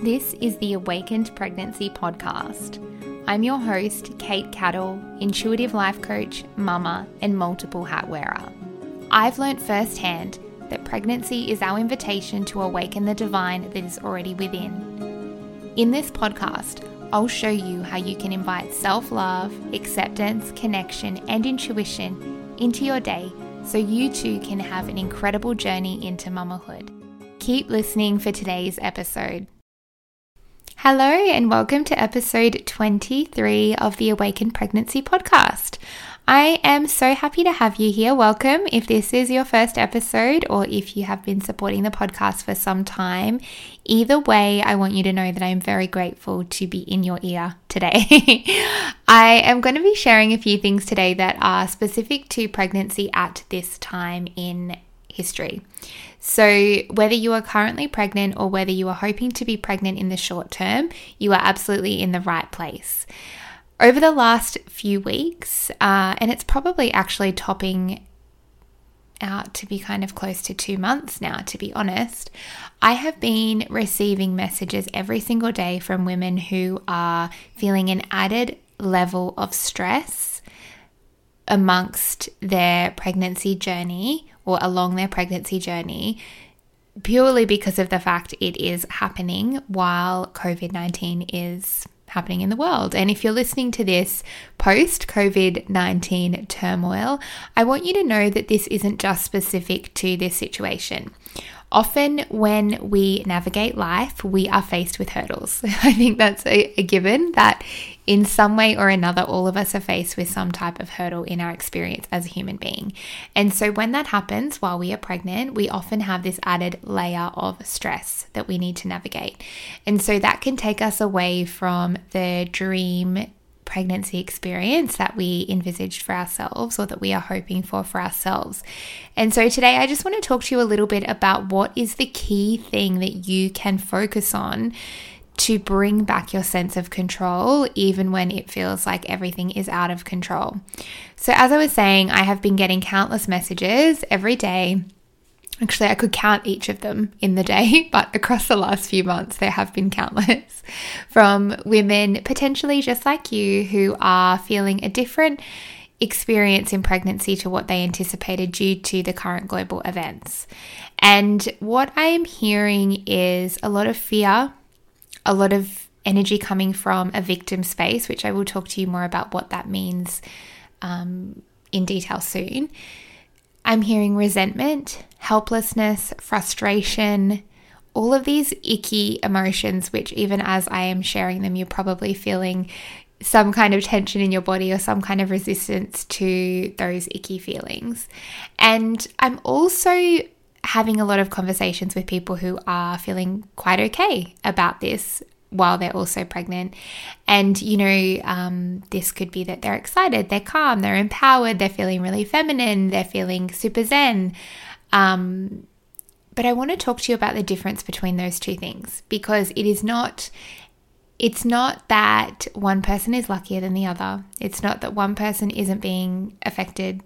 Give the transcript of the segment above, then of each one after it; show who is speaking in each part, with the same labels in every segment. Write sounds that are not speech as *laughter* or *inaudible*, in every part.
Speaker 1: This is the Awakened Pregnancy Podcast. I'm your host, Kate Cattle, intuitive life coach, mama, and multiple hat wearer. I've learnt firsthand that pregnancy is our invitation to awaken the divine that is already within. In this podcast, I'll show you how you can invite self love, acceptance, connection, and intuition into your day so you too can have an incredible journey into mamahood. Keep listening for today's episode. Hello, and welcome to episode 23 of the Awakened Pregnancy podcast. I am so happy to have you here. Welcome. If this is your first episode or if you have been supporting the podcast for some time, either way, I want you to know that I am very grateful to be in your ear today. *laughs* I am going to be sharing a few things today that are specific to pregnancy at this time in history. So, whether you are currently pregnant or whether you are hoping to be pregnant in the short term, you are absolutely in the right place. Over the last few weeks, uh, and it's probably actually topping out to be kind of close to two months now, to be honest, I have been receiving messages every single day from women who are feeling an added level of stress amongst their pregnancy journey or along their pregnancy journey purely because of the fact it is happening while COVID 19 is happening in the world. And if you're listening to this post COVID 19 turmoil, I want you to know that this isn't just specific to this situation. Often, when we navigate life, we are faced with hurdles. *laughs* I think that's a, a, given that in some way or another, all of us are faced with some type of hurdle in our experience as a human being. And so, when that happens while we are pregnant, we often have this added layer of stress that we need to navigate. And so, that can take us away from the dream pregnancy experience that we envisaged for ourselves or that we are hoping for for ourselves. And so today I just want to talk to you a little bit about what is the key thing that you can focus on to bring back your sense of control, even when it feels like everything is out of control. So, as I was saying, I have been getting countless messages every day Actually, I could count each of them in the day, *laughs* but across the last few months, there have been countless *laughs* from women, potentially just like you, who are feeling a different experience in pregnancy to what they anticipated due to the current global events. And what I am hearing is a lot of fear, a lot of energy coming from a victim space, which I will talk to you more about what that means um, in detail soon. I'm hearing resentment, helplessness, frustration, all of these icky emotions, which even as I am sharing them, you're probably feeling some kind of tension in your body or some kind of resistance to those icky feelings. And I'm also having a lot of conversations with people who are feeling quite okay about this while they're also pregnant. And, you know, um, this could be that they're excited, they're calm, they're empowered, they're feeling really feminine, they're feeling super zen. Um, but I want to talk to you about the difference between those two things because it is not. It's not that one person is luckier than the other. It's not that one person isn't being affected.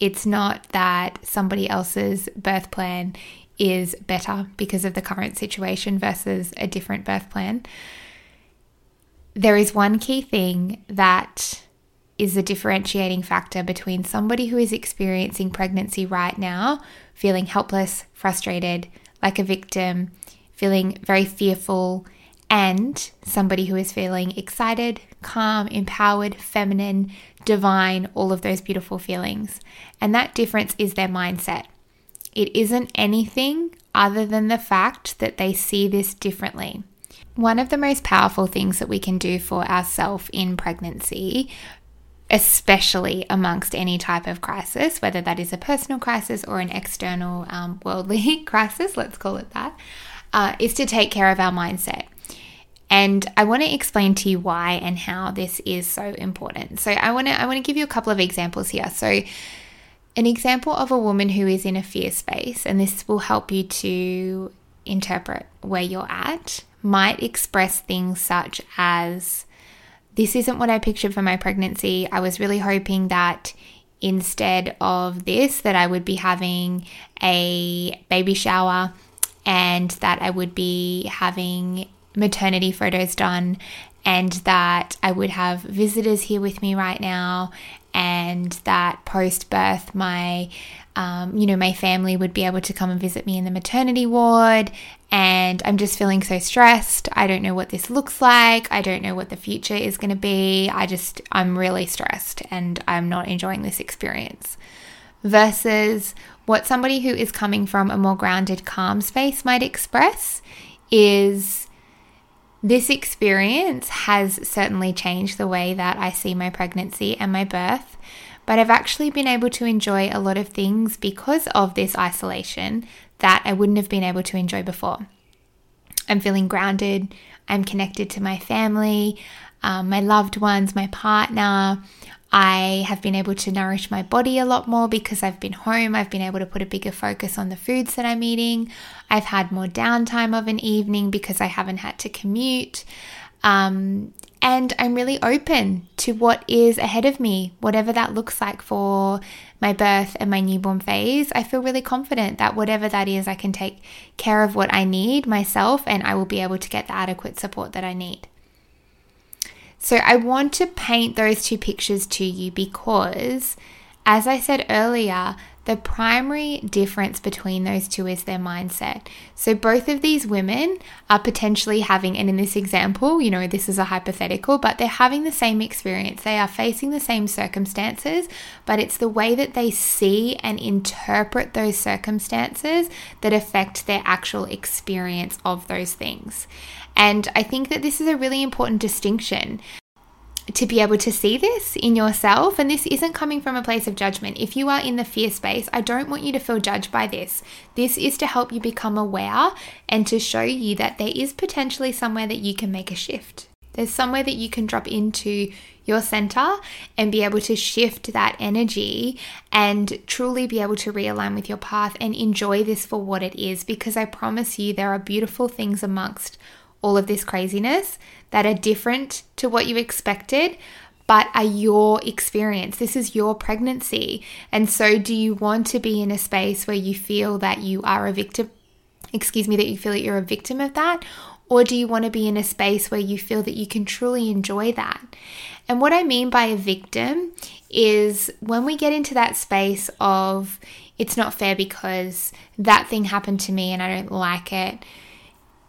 Speaker 1: It's not that somebody else's birth plan is better because of the current situation versus a different birth plan. There is one key thing that is a differentiating factor between somebody who is experiencing pregnancy right now, feeling helpless, frustrated, like a victim, feeling very fearful, and somebody who is feeling excited, calm, empowered, feminine, divine, all of those beautiful feelings. And that difference is their mindset. It isn't anything other than the fact that they see this differently. One of the most powerful things that we can do for ourselves in pregnancy, especially amongst any type of crisis, whether that is a personal crisis or an external um, worldly *laughs* crisis, let's call it that, uh, is to take care of our mindset. And I want to explain to you why and how this is so important. So I want to I want to give you a couple of examples here. So an example of a woman who is in a fear space, and this will help you to interpret where you're at, might express things such as This isn't what I pictured for my pregnancy. I was really hoping that instead of this, that I would be having a baby shower and that I would be having maternity photos done and that I would have visitors here with me right now and that post birth my um, you know my family would be able to come and visit me in the maternity ward. And i'm just feeling so stressed. I don't know what this looks like. I don't know what the future is going to be. I just i'm really stressed and i'm not enjoying this experience. Versus what somebody who is coming from a more grounded calm space might express is this experience has certainly changed the way that I see my pregnancy and my birth, but I've actually been able to enjoy a lot of things because of this isolation that I wouldn't have been able to enjoy before. I'm feeling grounded, I'm connected to my family, um, my loved ones, my partner. I have been able to nourish my body a lot more because I've been home. I've been able to put a bigger focus on the foods that I'm eating. I've had more downtime of an evening because I haven't had to commute. Um, and I'm really open to what is ahead of me, whatever that looks like for my birth and my newborn phase. I feel really confident that whatever that is, I can take care of what I need myself and I will be able to get the adequate support that I need. So I want to paint those two pictures to you because, as I said earlier, the primary difference between those two is their mindset. So, both of these women are potentially having, and in this example, you know, this is a hypothetical, but they're having the same experience. They are facing the same circumstances, but it's the way that they see and interpret those circumstances that affect their actual experience of those things. And I think that this is a really important distinction to be able to see this in yourself. And this isn't coming from a place of judgment. If you are in the fear space, I don't want you to feel judged by this. This is to help you become aware and to show you that there is potentially somewhere that you can make a shift. There's somewhere that you can drop into your center and be able to shift that energy and truly be able to realign with your path and enjoy this for what it is. Because I promise you, there are beautiful things amongst all of this craziness that are different to what you expected, but are your experience. This is your pregnancy. And so, do you want to be in a space where you feel that you are a victim? Excuse me, that you feel that you're a victim of that? Or do you want to be in a space where you feel that you can truly enjoy that? And what I mean by a victim is when we get into that space of it's not fair because that thing happened to me and I don't like it,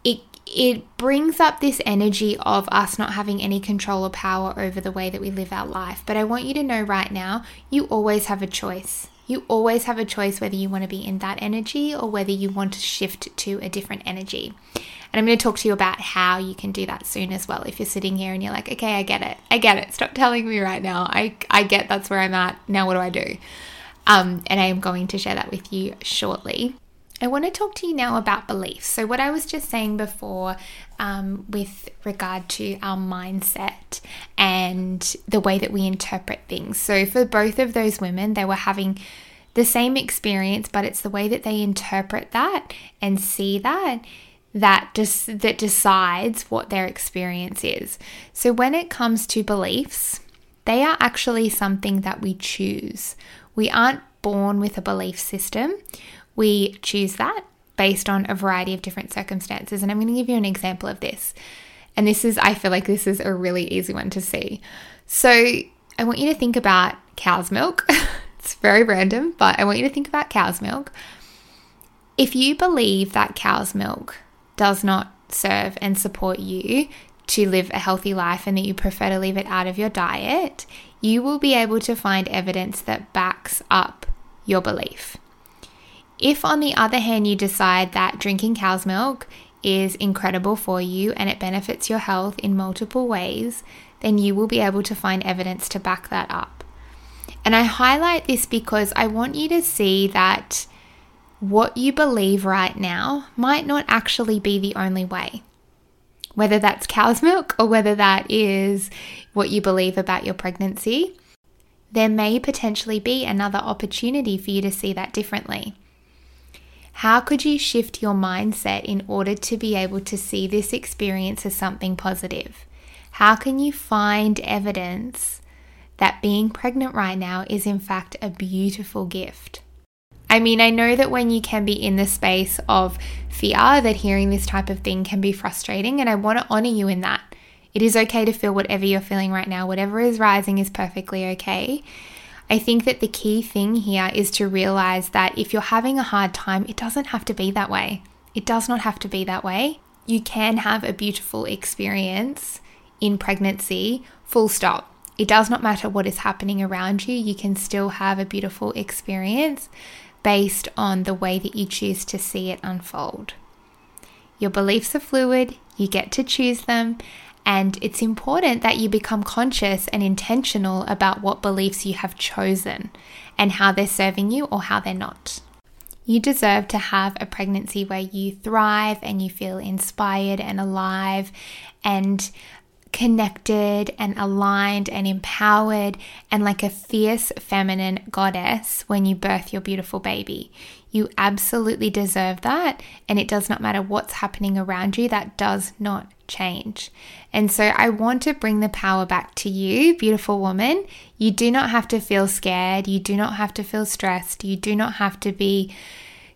Speaker 1: it it brings up this energy of us not having any control or power over the way that we live our life. But I want you to know right now, you always have a choice. You always have a choice whether you want to be in that energy or whether you want to shift to a different energy. And I'm going to talk to you about how you can do that soon as well. If you're sitting here and you're like, okay, I get it. I get it. Stop telling me right now. I, I get that's where I'm at. Now, what do I do? Um, and I am going to share that with you shortly. I want to talk to you now about beliefs. So, what I was just saying before um, with regard to our mindset and the way that we interpret things. So, for both of those women, they were having the same experience, but it's the way that they interpret that and see that that just that decides what their experience is. So when it comes to beliefs, they are actually something that we choose. We aren't born with a belief system. We choose that based on a variety of different circumstances. And I'm going to give you an example of this. And this is, I feel like this is a really easy one to see. So I want you to think about cow's milk. *laughs* it's very random, but I want you to think about cow's milk. If you believe that cow's milk does not serve and support you to live a healthy life and that you prefer to leave it out of your diet, you will be able to find evidence that backs up your belief. If, on the other hand, you decide that drinking cow's milk is incredible for you and it benefits your health in multiple ways, then you will be able to find evidence to back that up. And I highlight this because I want you to see that what you believe right now might not actually be the only way. Whether that's cow's milk or whether that is what you believe about your pregnancy, there may potentially be another opportunity for you to see that differently. How could you shift your mindset in order to be able to see this experience as something positive? How can you find evidence that being pregnant right now is, in fact, a beautiful gift? I mean, I know that when you can be in the space of fear, that hearing this type of thing can be frustrating, and I want to honor you in that. It is okay to feel whatever you're feeling right now. Whatever is rising is perfectly okay. I think that the key thing here is to realize that if you're having a hard time, it doesn't have to be that way. It does not have to be that way. You can have a beautiful experience in pregnancy, full stop. It does not matter what is happening around you, you can still have a beautiful experience based on the way that you choose to see it unfold. Your beliefs are fluid, you get to choose them, and it's important that you become conscious and intentional about what beliefs you have chosen and how they're serving you or how they're not. You deserve to have a pregnancy where you thrive and you feel inspired and alive and connected and aligned and empowered and like a fierce feminine goddess when you birth your beautiful baby. You absolutely deserve that, and it does not matter what's happening around you, that does not change. And so I want to bring the power back to you, beautiful woman. You do not have to feel scared, you do not have to feel stressed, you do not have to be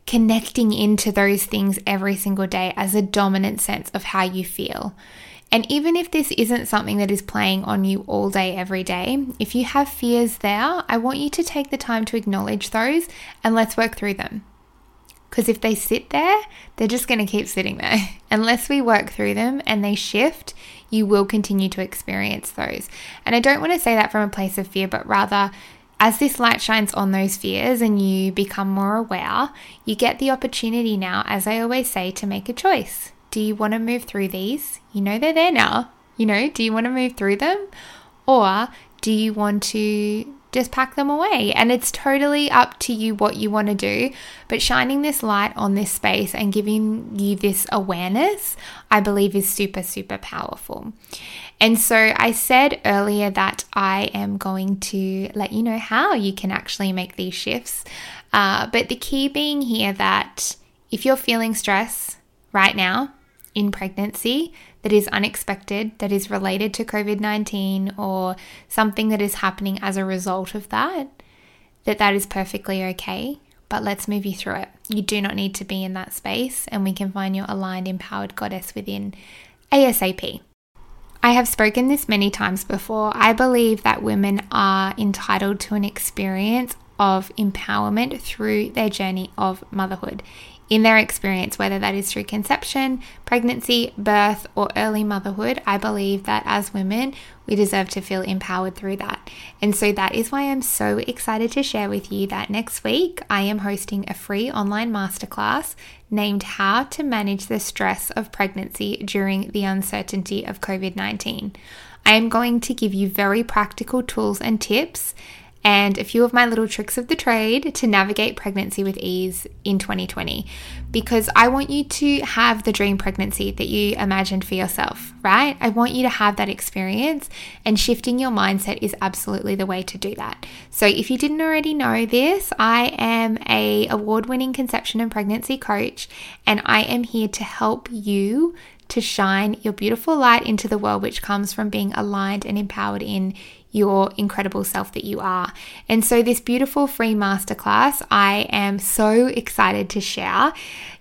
Speaker 1: connecting into those things every single day as a dominant sense of how you feel. And even if this isn't something that is playing on you all day, every day, if you have fears there, I want you to take the time to acknowledge those and let's work through them. Because if they sit there, they're just going to keep sitting there. *laughs* Unless we work through them and they shift, you will continue to experience those. And I don't want to say that from a place of fear, but rather, as this light shines on those fears and you become more aware, you get the opportunity now, as I always say, to make a choice. Do you want to move through these? You know they're there now. You know, do you want to move through them? Or do you want to just pack them away? And it's totally up to you what you want to do. But shining this light on this space and giving you this awareness, I believe, is super, super powerful. And so I said earlier that I am going to let you know how you can actually make these shifts. Uh, but the key being here that if you're feeling stress right now, in pregnancy that is unexpected, that is related to COVID 19 or something that is happening as a result of that, that that is perfectly okay. But let's move you through it. You do not need to be in that space, and we can find your aligned, empowered goddess within ASAP. I have spoken this many times before. I believe that women are entitled to an experience of empowerment through their journey of motherhood in their experience, whether that is through conception, pregnancy, birth, or early motherhood, I believe that as women, we deserve to feel empowered through that. And so that is why I'm so excited to share with you that next week I am hosting a free online masterclass named How to Manage the Stress of Pregnancy During the Uncertainty of COVID 19. I am going to give you very practical tools and tips and a few of my little tricks of the trade to navigate pregnancy with ease in 2020 because I want you to have the dream pregnancy that you imagined for yourself, right? I want you to have that experience and shifting your mindset is absolutely the way to do that. So if you didn't already know this, I am a award-winning conception and pregnancy coach and I am here to help you to shine your beautiful light into the world which comes from being aligned and empowered in your incredible self that you are. And so, this beautiful free masterclass, I am so excited to share.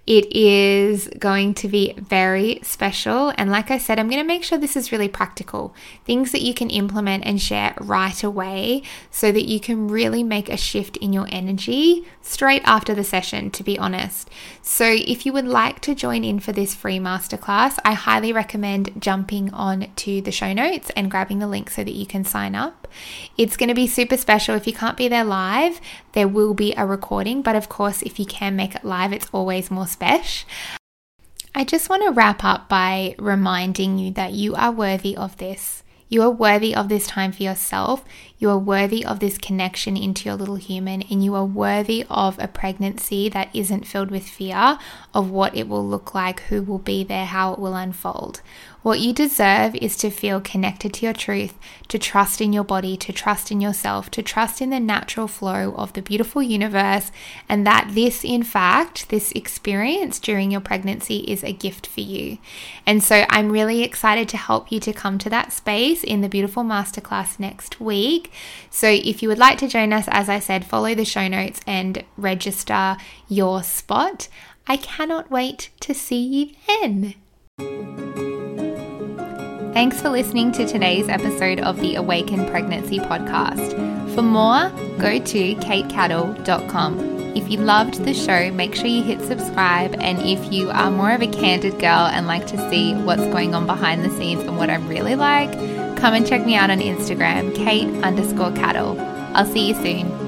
Speaker 1: It is going to be very special. And like I said, I'm going to make sure this is really practical things that you can implement and share right away so that you can really make a shift in your energy straight after the session, to be honest. So, if you would like to join in for this free masterclass, I highly recommend jumping on to the show notes and grabbing the link so that you can sign up. It's going to be super special. If you can't be there live, there will be a recording, but of course, if you can make it live, it's always more special. I just want to wrap up by reminding you that you are worthy of this. You are worthy of this time for yourself. You are worthy of this connection into your little human, and you are worthy of a pregnancy that isn't filled with fear of what it will look like, who will be there, how it will unfold. What you deserve is to feel connected to your truth, to trust in your body, to trust in yourself, to trust in the natural flow of the beautiful universe, and that this, in fact, this experience during your pregnancy is a gift for you. And so I'm really excited to help you to come to that space in the beautiful masterclass next So if you would like to join us, as I said, follow the show notes and register your spot. I cannot wait to see you then. Thanks for listening to today's episode of the Awakened Pregnancy podcast. For more, go to katecattle.com. If you loved the show, make sure you hit subscribe. And if you are more of a candid girl and like to see what's going on behind the scenes and what I'm really like, come and check me out on Instagram, Kate underscore cattle. I'll see you soon.